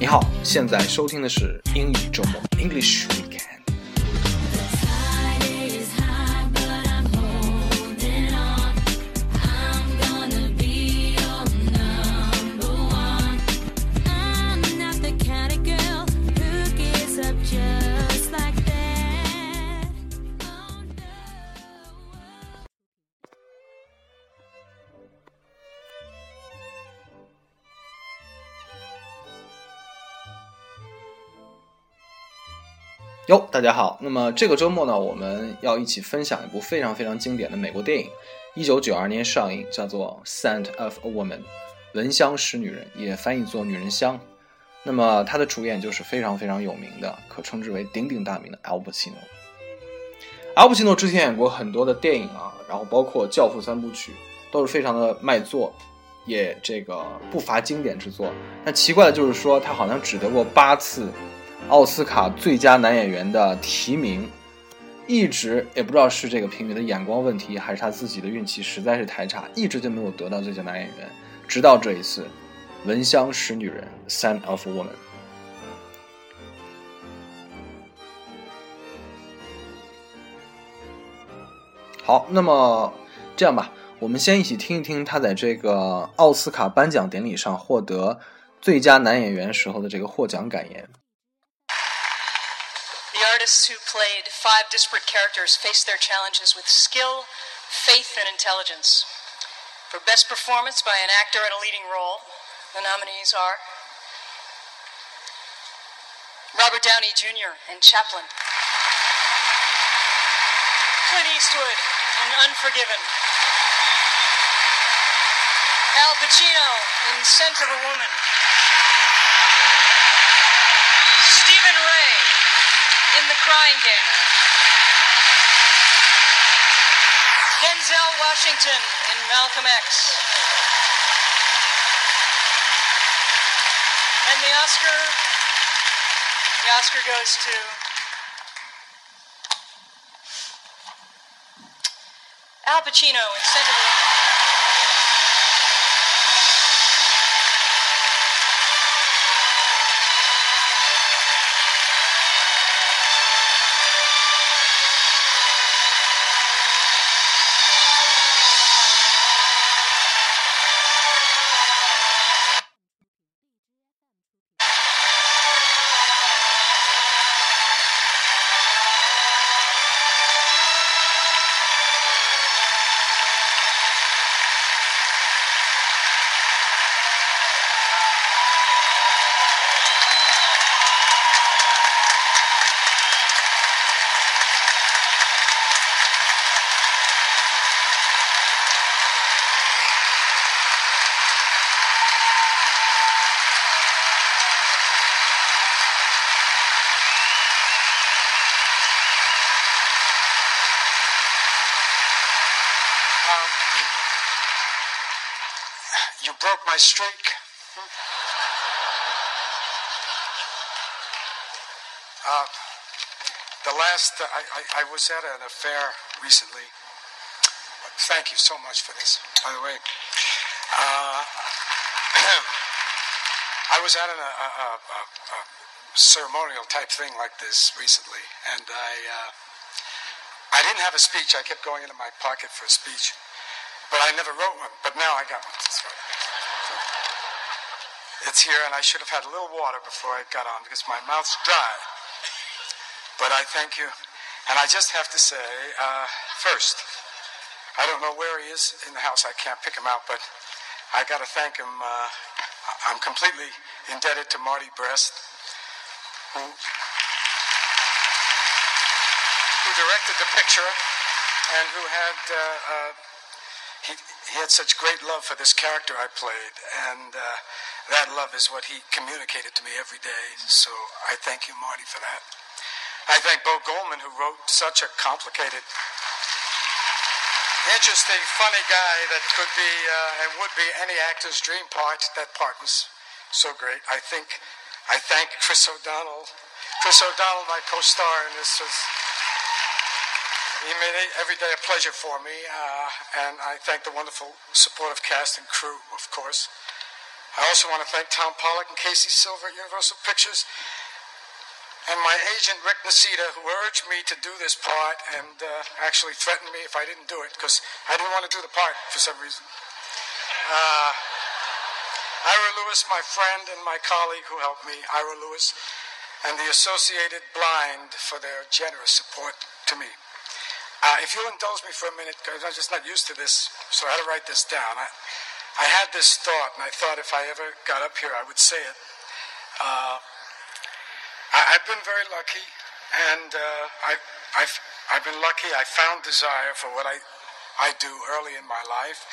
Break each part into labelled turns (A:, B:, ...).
A: 你好，现在收听的是英语周末 English 哟，大家好。那么这个周末呢，我们要一起分享一部非常非常经典的美国电影，一九九二年上映，叫做《Scent of a Woman》，闻香识女人，也翻译作女人香。那么它的主演就是非常非常有名的，可称之为鼎鼎大名的 Al Pacino。Al Pacino 之前演过很多的电影啊，然后包括《教父》三部曲，都是非常的卖座，也这个不乏经典之作。但奇怪的就是说，他好像只得过八次。奥斯卡最佳男演员的提名，一直也不知道是这个评委的眼光问题，还是他自己的运气实在是太差，一直就没有得到最佳男演员。直到这一次，《闻香识女人》（Scent of Woman）。好，那么这样吧，我们先一起听一听他在这个奥斯卡颁奖典礼上获得最佳男演员时候的这个获奖感言。
B: Artists who played five disparate characters faced their challenges with skill, faith, and intelligence. For Best Performance by an actor in a leading role, the nominees are Robert Downey Jr. in Chaplin, Clint Eastwood in Unforgiven, Al Pacino in Scent of a Woman, Stephen Rea in The Crying Game. Denzel Washington in Malcolm X. And the Oscar, the Oscar goes to Al Pacino in Sentiment.
C: You broke my streak. Uh, the last, uh, I, I, I, was at an affair recently. Thank you so much for this, by the way. Uh, I was at an, a, a, a, a, ceremonial type thing like this recently, and I, uh, I didn't have a speech. I kept going into my pocket for a speech. But I never wrote one. But now I got one. So it's here, and I should have had a little water before I got on because my mouth's dry. But I thank you. And I just have to say, uh, first, I don't know where he is in the house. I can't pick him out, but I got to thank him. Uh, I'm completely indebted to Marty Brest, who, who directed the picture and who had. Uh, uh he, he had such great love for this character I played, and uh, that love is what he communicated to me every day. So I thank you, Marty, for that. I thank Bo Goldman, who wrote such a complicated, interesting, funny guy that could be uh, and would be any actor's dream part. That part was so great. I think I thank Chris O'Donnell. Chris O'Donnell, my co-star in this, was he made every day a pleasure for me, uh, and I thank the wonderful supportive cast and crew, of course. I also want to thank Tom Pollock and Casey Silver at Universal Pictures, and my agent Rick Nicita, who urged me to do this part and uh, actually threatened me if I didn't do it because I didn't want to do the part for some reason. Uh, Ira Lewis, my friend and my colleague who helped me, Ira Lewis, and the Associated Blind for their generous support to me. Uh, if you'll indulge me for a minute, because I'm just not used to this, so I had to write this down. I, I had this thought, and I thought if I ever got up here, I would say it. Uh, I, I've been very lucky, and uh, I, I've, I've been lucky. I found desire for what I, I do early in my life.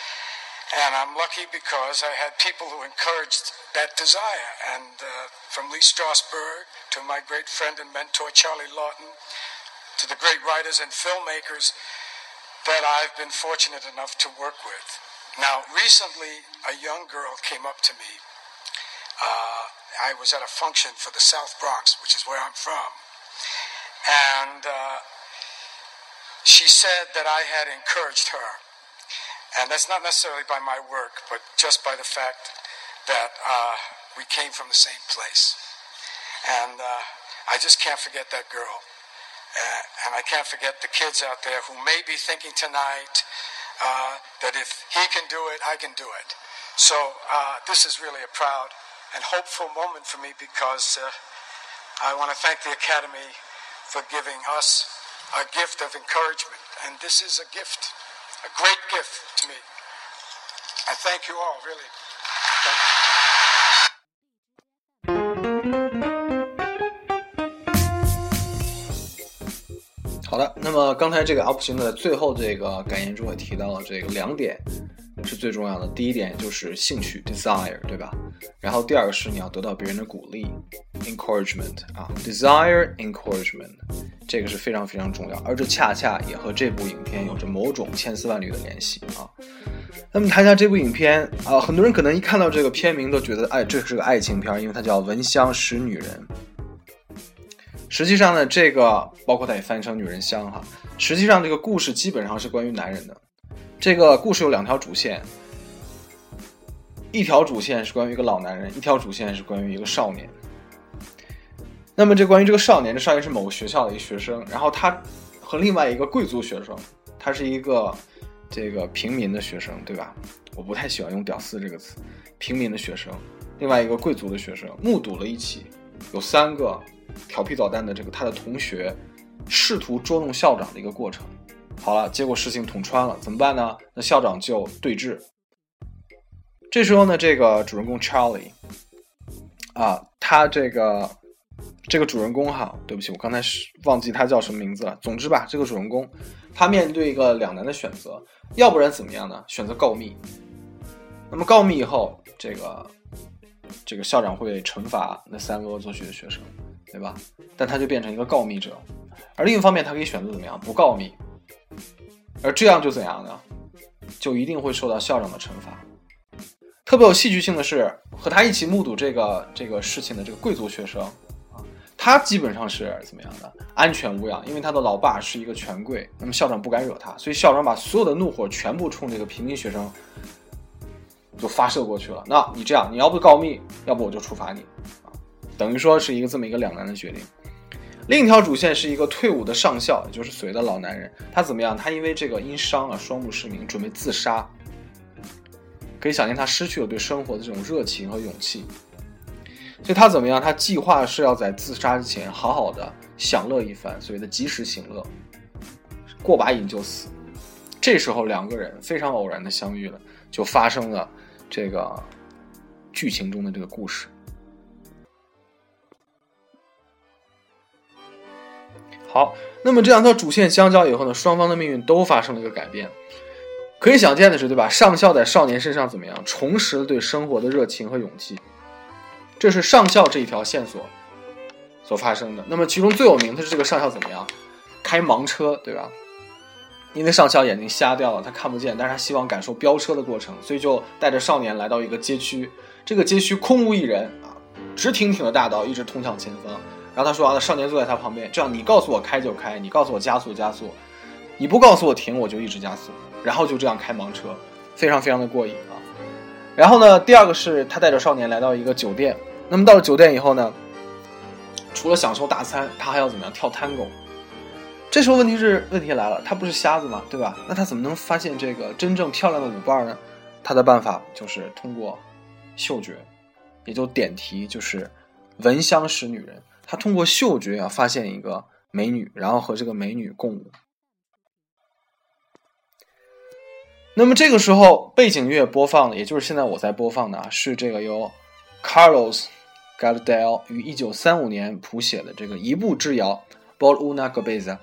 C: And I'm lucky because I had people who encouraged that desire. And uh, from Lee Strasberg to my great friend and mentor, Charlie Laughton, to the great writers and filmmakers that I've been fortunate enough to work with. Now, recently, a young girl came up to me. Uh, I was at a function for the South Bronx, which is where I'm from. And uh, she said that I had encouraged her. And that's not necessarily by my work, but just by the fact that uh, we came from the same place. And uh, I just can't forget that girl. Uh, and I can't forget the kids out there who may be thinking tonight uh, that if he can do it, I can do it. So uh, this is really a proud and hopeful moment for me because uh, I want to thank the Academy for giving us a gift of encouragement. And this is a gift, a great gift to me. I thank you all, really.
A: 好的，那么刚才这个 UP 型的最后这个感言中也提到了这个两点是最重要的。第一点就是兴趣 desire，对吧？然后第二个是你要得到别人的鼓励 encouragement 啊，desire encouragement，这个是非常非常重要，而这恰恰也和这部影片有着某种千丝万缕的联系啊。那么谈一下这部影片啊，很多人可能一看到这个片名都觉得，哎，这是个爱情片，因为它叫《闻香识女人》。实际上呢，这个包括它也翻译成“女人香”哈。实际上，这个故事基本上是关于男人的。这个故事有两条主线，一条主线是关于一个老男人，一条主线是关于一个少年。那么，这关于这个少年，这少年是某个学校的一个学生，然后他和另外一个贵族学生，他是一个这个平民的学生，对吧？我不太喜欢用“屌丝”这个词，平民的学生，另外一个贵族的学生，目睹了一起有三个。调皮捣蛋的这个他的同学，试图捉弄校长的一个过程。好了，结果事情捅穿了，怎么办呢？那校长就对峙。这时候呢，这个主人公 Charlie，啊，他这个这个主人公哈，对不起，我刚才是忘记他叫什么名字了。总之吧，这个主人公他面对一个两难的选择，要不然怎么样呢？选择告密。那么告密以后，这个这个校长会惩罚那三个恶作剧的学生。对吧？但他就变成一个告密者，而另一方面，他可以选择怎么样不告密，而这样就怎样呢？就一定会受到校长的惩罚。特别有戏剧性的是，和他一起目睹这个这个事情的这个贵族学生啊，他基本上是怎么样的？安全无恙，因为他的老爸是一个权贵，那么校长不敢惹他，所以校长把所有的怒火全部冲这个平民学生就发射过去了。那你这样，你要不告密，要不我就处罚你。等于说是一个这么一个两难的决定。另一条主线是一个退伍的上校，也就是所谓的老男人，他怎么样？他因为这个因伤啊，双目失明，准备自杀。可以想见他失去了对生活的这种热情和勇气。所以他怎么样？他计划是要在自杀之前好好的享乐一番，所谓的及时行乐，过把瘾就死。这时候两个人非常偶然的相遇了，就发生了这个剧情中的这个故事。好，那么这两条主线相交以后呢，双方的命运都发生了一个改变。可以想见的是，对吧？上校在少年身上怎么样，重拾了对生活的热情和勇气。这是上校这一条线索所发生的。那么其中最有名的是这个上校怎么样，开盲车，对吧？因为上校眼睛瞎掉了，他看不见，但是他希望感受飙车的过程，所以就带着少年来到一个街区。这个街区空无一人啊，直挺挺的大道一直通向前方。然后他说：“啊，少年坐在他旁边，这样你告诉我开就开，你告诉我加速加速，你不告诉我停，我就一直加速。然后就这样开盲车，非常非常的过瘾啊。然后呢，第二个是他带着少年来到一个酒店。那么到了酒店以后呢，除了享受大餐，他还要怎么样跳 tango？这时候问题是问题来了，他不是瞎子嘛，对吧？那他怎么能发现这个真正漂亮的舞伴呢？他的办法就是通过嗅觉，也就点题，就是闻香识女人。他通过嗅觉啊发现一个美女，然后和这个美女共舞。那么这个时候背景乐播放的，也就是现在我在播放的啊，是这个由 Carlos Gardel 于一九三五年谱写的这个一步之遥 b o l Una Gabeza。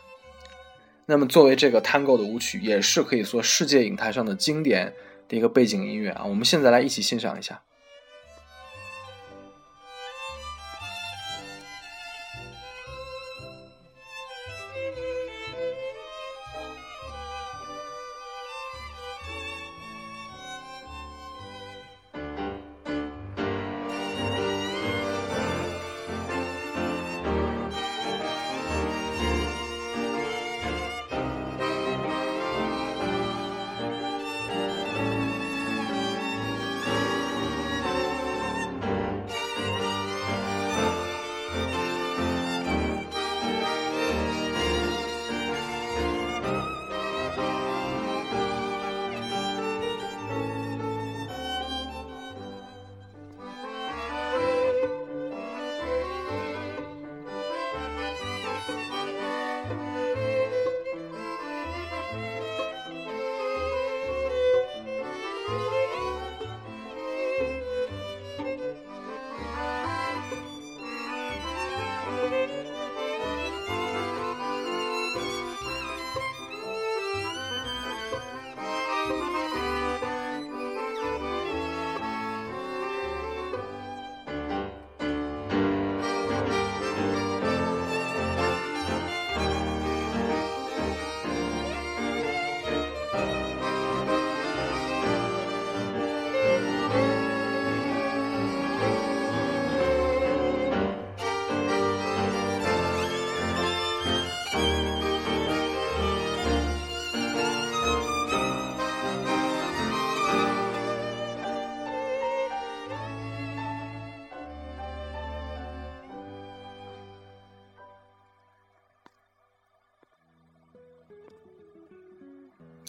A: 那么作为这个 Tango 的舞曲，也是可以说世界影坛上的经典的一个背景音乐啊。我们现在来一起欣赏一下。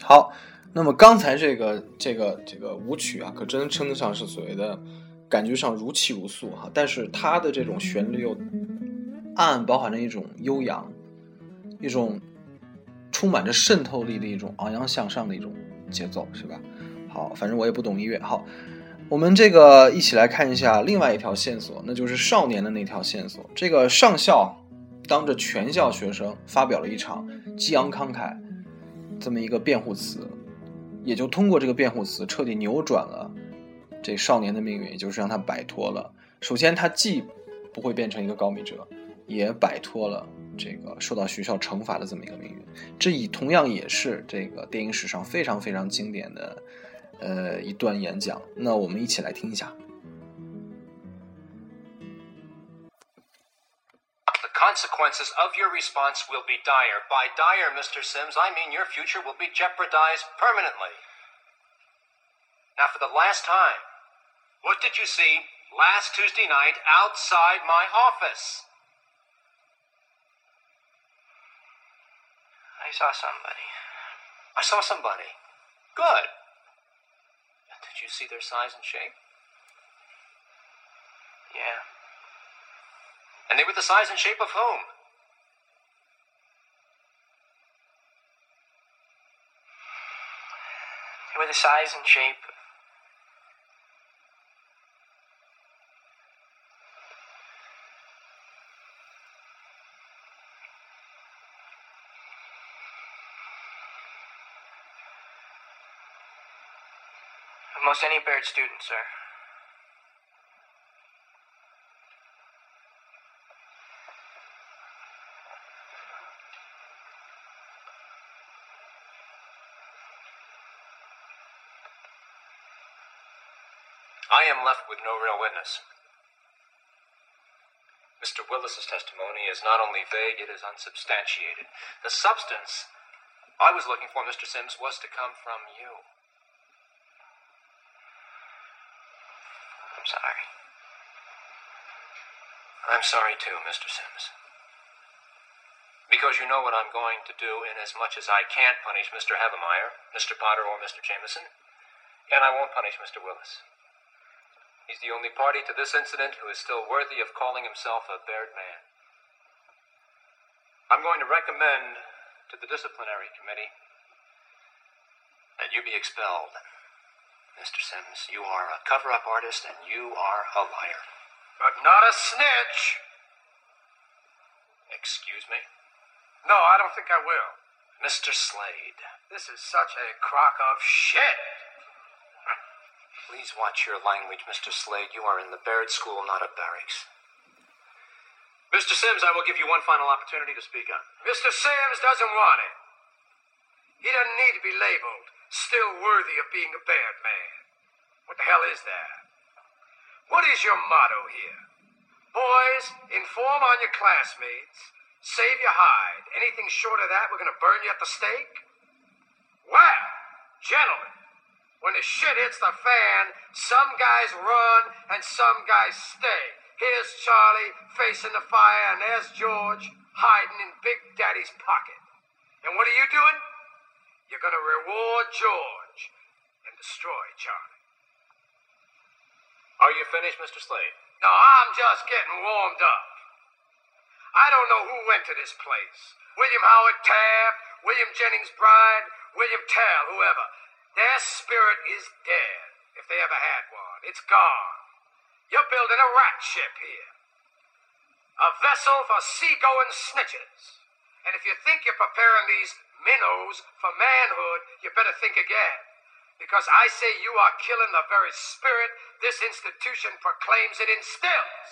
A: 好，那么刚才这个这个这个舞曲啊，可真称得上是所谓的感觉上如泣如诉哈。但是它的这种旋律又暗暗包含着一种悠扬，一种充满着渗透力的一种昂扬向上的一种节奏，是吧？好，反正我也不懂音乐。好，我们这个一起来看一下另外一条线索，那就是少年的那条线索。这个上校当着全校学生发表了一场激昂慷慨。这么一个辩护词，也就通过这个辩护词彻底扭转了这少年的命运，也就是让他摆脱了。首先，他既不会变成一个高米者，也摆脱了这个受到学校惩罚的这么一个命运。这以同样也是这个电影史上非常非常经典的呃一段演讲。那我们一起来听一下。
D: Consequences of your response will be dire. By dire, Mr. Sims, I mean your future will be jeopardized permanently. Now, for the last time, what did you see last Tuesday night outside my office?
E: I saw somebody.
D: I saw somebody. Good. Did you see their size and shape?
E: Yeah.
D: And they were the size and shape of whom?
E: They were the size and shape of Almost any Baird student, sir.
D: I am left with no real witness. Mr. Willis's testimony is not only vague, it is unsubstantiated. The substance I was looking for, Mr. Sims, was to come from you.
E: I'm sorry.
D: I'm sorry too, Mr. Sims. Because you know what I'm going to do, in as much as I can't punish Mr. Havemeyer, Mr. Potter, or Mr. Jameson, and I won't punish Mr. Willis. He's the only party to this incident who is still worthy of calling himself a Baird man. I'm going to recommend to the disciplinary committee that you be expelled. Mr. Sims, you are a cover up artist and you are a liar.
F: But not a snitch.
D: Excuse me?
F: No, I don't think I will.
D: Mr. Slade,
F: This is such a crock of shit.
D: Please watch your language, Mr. Slade. You are in the Baird School, not a barracks. Mr. Sims, I will give you one final opportunity to speak up.
F: Mr. Sims doesn't want it. He doesn't need to be labeled still worthy of being a Baird man. What the hell is that? What is your motto here? Boys, inform on your classmates. Save your hide. Anything short of that, we're going to burn you at the stake? Well, gentlemen, when the shit hits the fan, some guys run and some guys stay. Here's Charlie facing the fire, and there's George hiding in Big Daddy's pocket. And what are you doing? You're going to reward George and destroy Charlie.
D: Are you finished, Mr. Slade?
F: No, I'm just getting warmed up. I don't know who went to this place. William Howard Taft, William Jennings Bryan, William Tell, whoever. Their spirit is dead, if they ever had one. It's gone. You're building a rat ship here. A vessel for seagoing snitches. And if you think you're preparing these minnows for manhood, you better think again. Because I say you are killing the very spirit this institution proclaims it instills.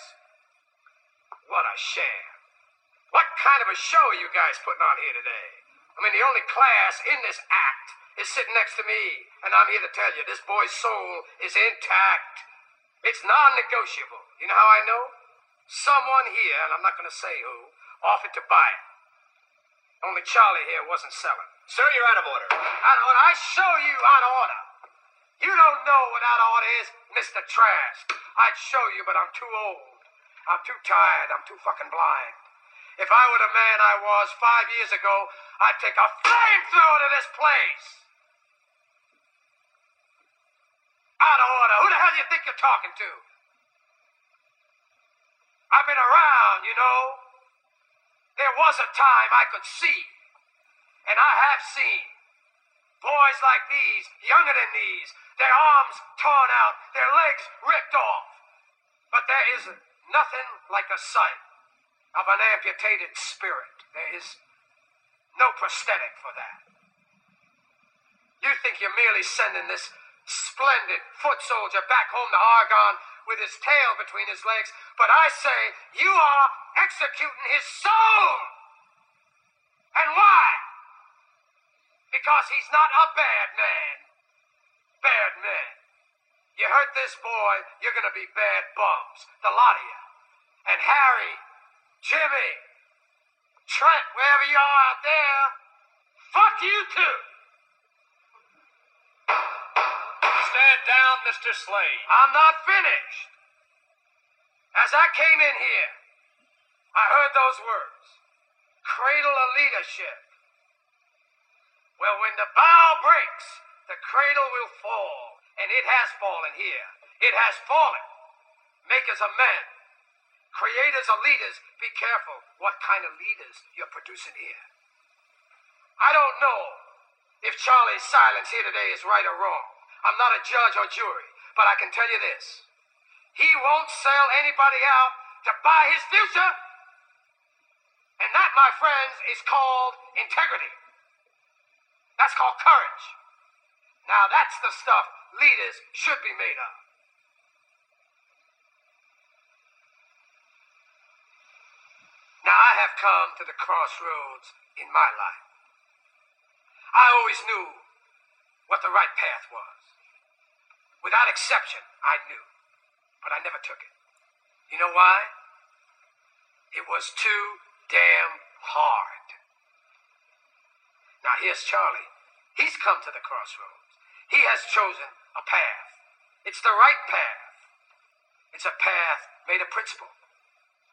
F: What a sham. What kind of a show are you guys putting on here today? I mean, the only class in this act is sitting next to me, and I'm here to tell you this boy's soul is intact. It's non negotiable. You know how I know? Someone here, and I'm not going to say who, offered to buy it. Only Charlie here wasn't selling.
D: Sir, you're out of order.
F: And when I show you out of order, you don't know what out of order is, Mr. Trask. I'd show you, but I'm too old. I'm too tired. I'm too fucking blind. If I were the man I was five years ago, I'd take a flamethrower to this place. Out of order. Who the hell do you think you're talking to? I've been around, you know. There was a time I could see, and I have seen, boys like these, younger than these, their arms torn out, their legs ripped off. But there is nothing like the sight of an amputated spirit. There is no prosthetic for that. You think you're merely sending this splendid foot soldier back home to Oregon with his tail between his legs, but I say you are executing his soul. And why? Because he's not a Baird man. Baird men. You hurt this boy, you're gonna be Baird bums. The lot of you. And Harry, Jimmy, Trent, wherever you are out there, fuck you too.
D: Stand down, Mr. Slade.
F: I'm not finished. As I came in here, I heard those words cradle of leadership. Well, when the bow breaks, the cradle will fall. And it has fallen here. It has fallen. Makers of men, creators of leaders, be careful what kind of leaders you're producing here. I don't know if Charlie's silence here today is right or wrong. I'm not a judge or jury, but I can tell you this. He won't sell anybody out to buy his future. And that, my friends, is called integrity. That's called courage. Now, that's the stuff leaders should be made of. Now, I have come to the crossroads in my life. I always knew what the right path was. Without exception, I knew. But I never took it. You know why? It was too damn hard. Now, here's Charlie. He's come to the crossroads. He has chosen a path. It's the right path. It's a path made of principle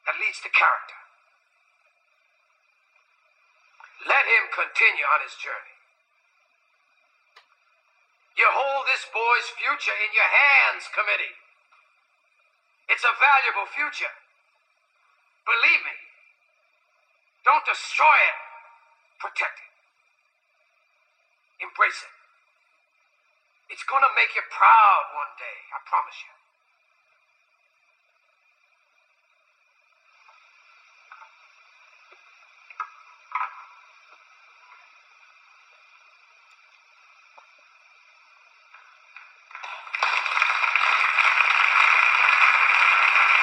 F: that leads to character. Let him continue on his journey. You hold this boy's future in your hands, committee. It's a valuable future. Believe me. Don't destroy it. Protect it. Embrace it. It's gonna make you proud one day, I promise you.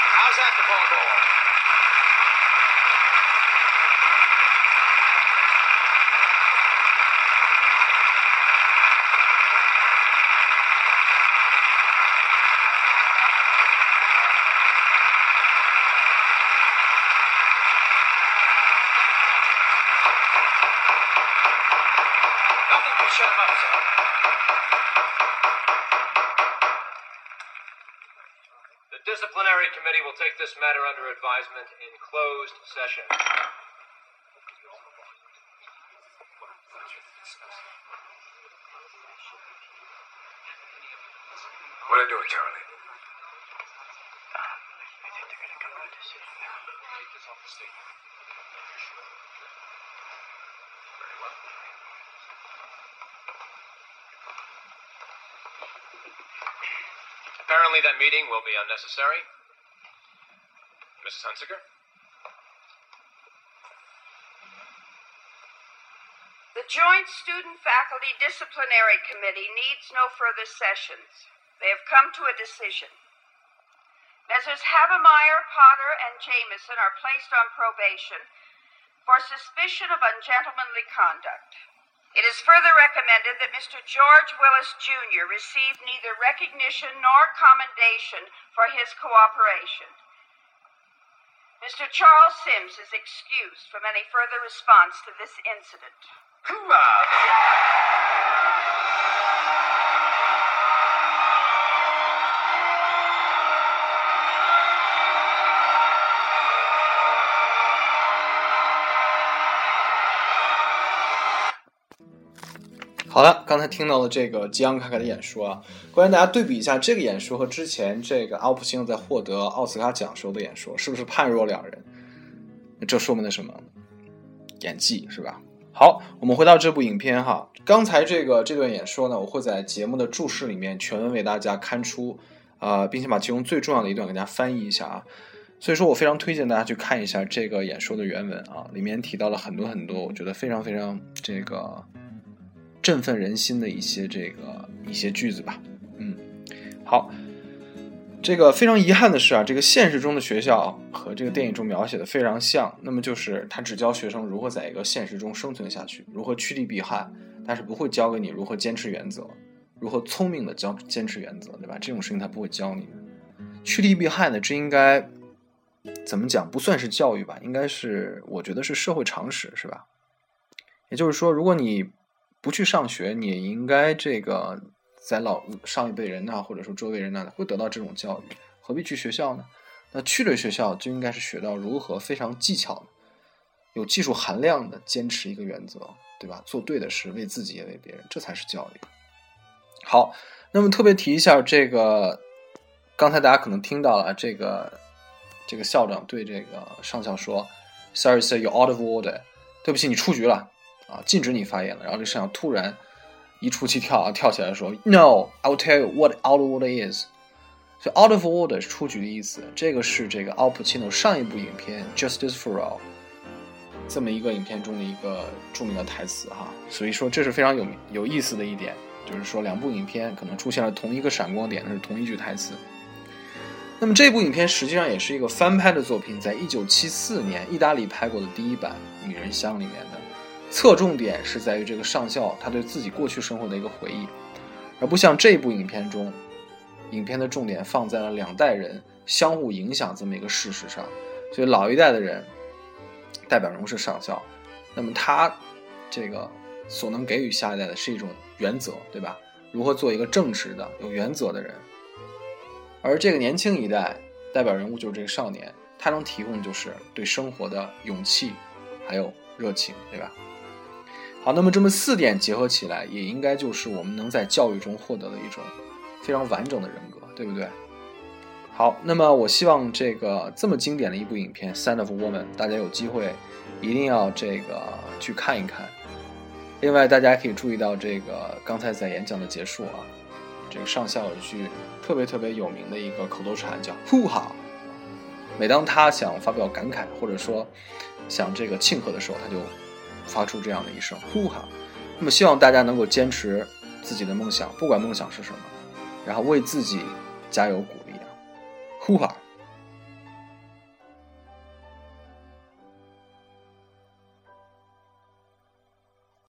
D: How's that for phone ball? The disciplinary committee will take this matter under advisement in closed session.
F: What are you doing, Charlie?
E: I think they're gonna come to a decision now.
D: That meeting will be unnecessary. Mrs. Hunsiker?
G: The Joint Student Faculty Disciplinary Committee needs no further sessions. They have come to a decision. Messrs. Havemeyer, Potter, and Jameson are placed on probation for suspicion of ungentlemanly conduct. It is further recommended that Mr. George Willis, Jr. receive neither recognition nor commendation for his cooperation. Mr. Charles Sims is excused from any further response to this incident.
A: 好了，刚才听到了这个吉昂卡凯的演说啊，关于大家对比一下这个演说和之前这个阿普星在获得奥斯卡奖时候的演说，是不是判若两人？这说明了什么？演技是吧？好，我们回到这部影片哈，刚才这个这段演说呢，我会在节目的注释里面全文为大家刊出，啊、并且把其中最重要的一段给大家翻译一下啊。所以说我非常推荐大家去看一下这个演说的原文啊，里面提到了很多很多，我觉得非常非常这个振奋人心的一些这个一些句子吧。嗯，好，这个非常遗憾的是啊，这个现实中的学校和这个电影中描写的非常像，那么就是他只教学生如何在一个现实中生存下去，如何趋利避害，但是不会教给你如何坚持原则，如何聪明的教坚持原则，对吧？这种事情他不会教你。趋利避害呢，这应该怎么讲？不算是教育吧，应该是我觉得是社会常识，是吧？也就是说，如果你不去上学，你应该这个在老上一辈人呐，或者说周围人那会得到这种教育，何必去学校呢？那去了学校就应该是学到如何非常技巧、有技术含量的坚持一个原则，对吧？做对的事，为自己也为别人，这才是教育。好，那么特别提一下这个，刚才大家可能听到了这个这个校长对这个上校说：“Sorry, sir, you're out of order。”对不起，你出局了啊，禁止你发言了。然后这摄像突然一出气跳啊，跳起来说：“No, I'll tell you what out of order is。”所以 “out of order” 是出局的意思。这个是这个奥普契诺上一部影片《Justice for All》这么一个影片中的一个著名的台词哈。所以说这是非常有有意思的一点，就是说两部影片可能出现了同一个闪光点，那是同一句台词。那么这部影片实际上也是一个翻拍的作品，在一九七四年意大利拍过的第一版《女人香》里面的，侧重点是在于这个上校他对自己过去生活的一个回忆，而不像这部影片中，影片的重点放在了两代人相互影响这么一个事实上。所以老一代的人代表人物是上校，那么他这个所能给予下一代的是一种原则，对吧？如何做一个正直的、有原则的人。而这个年轻一代代表人物就是这个少年，他能提供的就是对生活的勇气，还有热情，对吧？好，那么这么四点结合起来，也应该就是我们能在教育中获得的一种非常完整的人格，对不对？好，那么我希望这个这么经典的一部影片《Sound of Woman》，大家有机会一定要这个去看一看。另外，大家可以注意到这个刚才在演讲的结束啊，这个上校有一句特别特别有名的一个口头禅，叫“呼哈”。每当他想发表感慨或者说想这个庆贺的时候，他就发出这样的一声“呼喊”。那么，希望大家能够坚持自己的梦想，不管梦想是什么，然后为自己加油鼓励啊，呼喊。